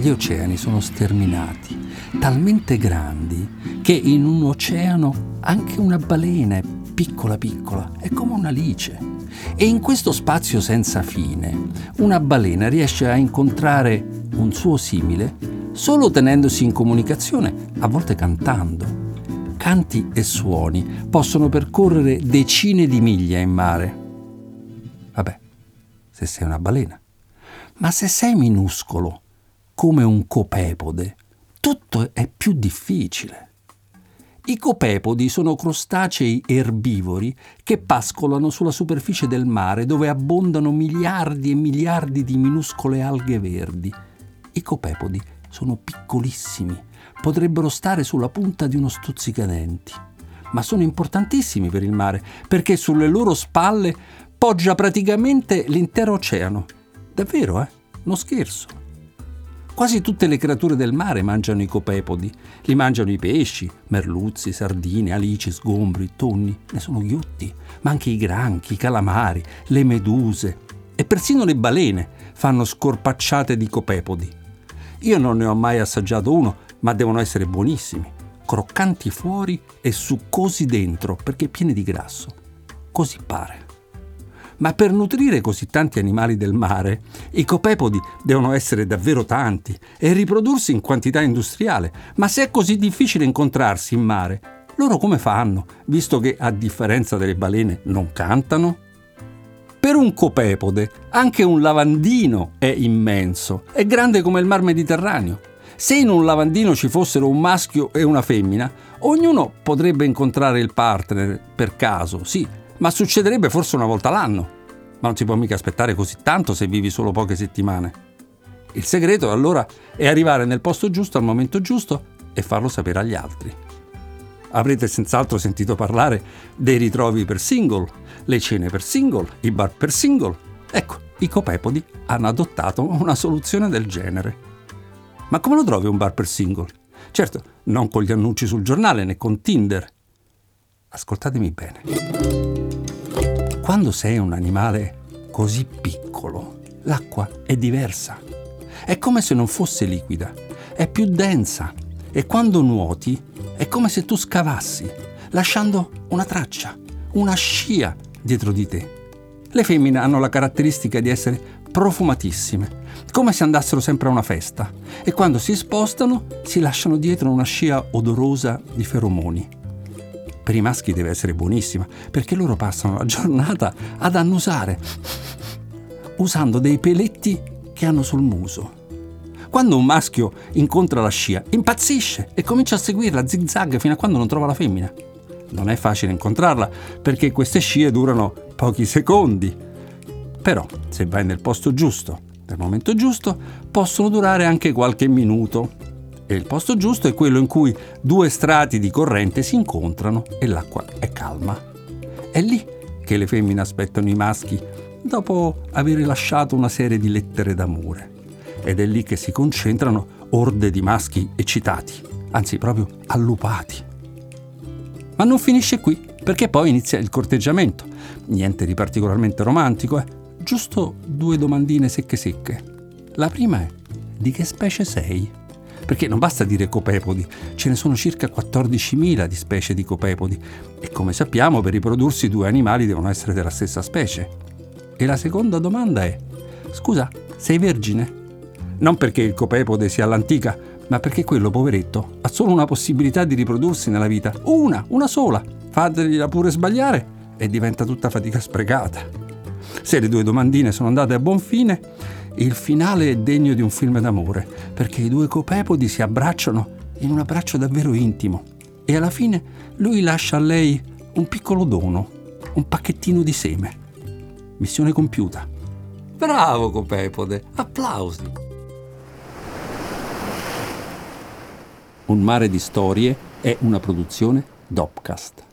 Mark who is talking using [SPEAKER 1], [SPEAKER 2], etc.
[SPEAKER 1] gli oceani sono sterminati, talmente grandi che in un oceano anche una balena è piccola piccola, è come una lice. E in questo spazio senza fine, una balena riesce a incontrare un suo simile solo tenendosi in comunicazione, a volte cantando. Canti e suoni possono percorrere decine di miglia in mare. Vabbè, se sei una balena. Ma se sei minuscolo, come un copepode, tutto è più difficile. I copepodi sono crostacei erbivori che pascolano sulla superficie del mare dove abbondano miliardi e miliardi di minuscole alghe verdi. I copepodi sono piccolissimi, potrebbero stare sulla punta di uno stuzzicadenti, ma sono importantissimi per il mare perché sulle loro spalle poggia praticamente l'intero oceano. Davvero, eh? Non scherzo. Quasi tutte le creature del mare mangiano i copepodi. Li mangiano i pesci, merluzzi, sardine, alici, sgombri, tonni, ne sono ghiotti, ma anche i granchi, i calamari, le meduse e persino le balene fanno scorpacciate di copepodi. Io non ne ho mai assaggiato uno, ma devono essere buonissimi, croccanti fuori e succosi dentro perché pieni di grasso. Così pare. Ma per nutrire così tanti animali del mare, i copepodi devono essere davvero tanti e riprodursi in quantità industriale. Ma se è così difficile incontrarsi in mare, loro come fanno, visto che a differenza delle balene non cantano? Per un copepode, anche un lavandino è immenso, è grande come il mar Mediterraneo. Se in un lavandino ci fossero un maschio e una femmina, ognuno potrebbe incontrare il partner per caso, sì, ma succederebbe forse una volta l'anno. Ma non si può mica aspettare così tanto se vivi solo poche settimane. Il segreto allora è arrivare nel posto giusto al momento giusto e farlo sapere agli altri. Avrete senz'altro sentito parlare dei ritrovi per single, le cene per single, i bar per single. Ecco, i copepodi hanno adottato una soluzione del genere. Ma come lo trovi un bar per single? Certo, non con gli annunci sul giornale né con Tinder. Ascoltatemi bene. Quando sei un animale così piccolo, l'acqua è diversa. È come se non fosse liquida, è più densa e quando nuoti è come se tu scavassi, lasciando una traccia, una scia dietro di te. Le femmine hanno la caratteristica di essere profumatissime, come se andassero sempre a una festa, e quando si spostano si lasciano dietro una scia odorosa di feromoni per i maschi deve essere buonissima, perché loro passano la giornata ad annusare, usando dei peletti che hanno sul muso. Quando un maschio incontra la scia, impazzisce e comincia a seguirla zig zag fino a quando non trova la femmina. Non è facile incontrarla perché queste scie durano pochi secondi. Però, se vai nel posto giusto, nel momento giusto, possono durare anche qualche minuto e il posto giusto è quello in cui due strati di corrente si incontrano e l'acqua è calma. È lì che le femmine aspettano i maschi dopo aver rilasciato una serie di lettere d'amore. Ed è lì che si concentrano orde di maschi eccitati, anzi proprio allupati. Ma non finisce qui, perché poi inizia il corteggiamento. Niente di particolarmente romantico, eh? Giusto due domandine secche secche. La prima è: di che specie sei? Perché non basta dire copepodi, ce ne sono circa 14.000 di specie di copepodi e come sappiamo per riprodursi due animali devono essere della stessa specie. E la seconda domanda è, scusa, sei vergine? Non perché il copepode sia all'antica, ma perché quello poveretto ha solo una possibilità di riprodursi nella vita, una, una sola. Fategliela pure sbagliare e diventa tutta fatica sprecata. Se le due domandine sono andate a buon fine, il finale è degno di un film d'amore, perché i due copepodi si abbracciano in un abbraccio davvero intimo e alla fine lui lascia a lei un piccolo dono, un pacchettino di seme. Missione compiuta. Bravo copepode, applausi. Un mare di storie è una produzione Dopcast.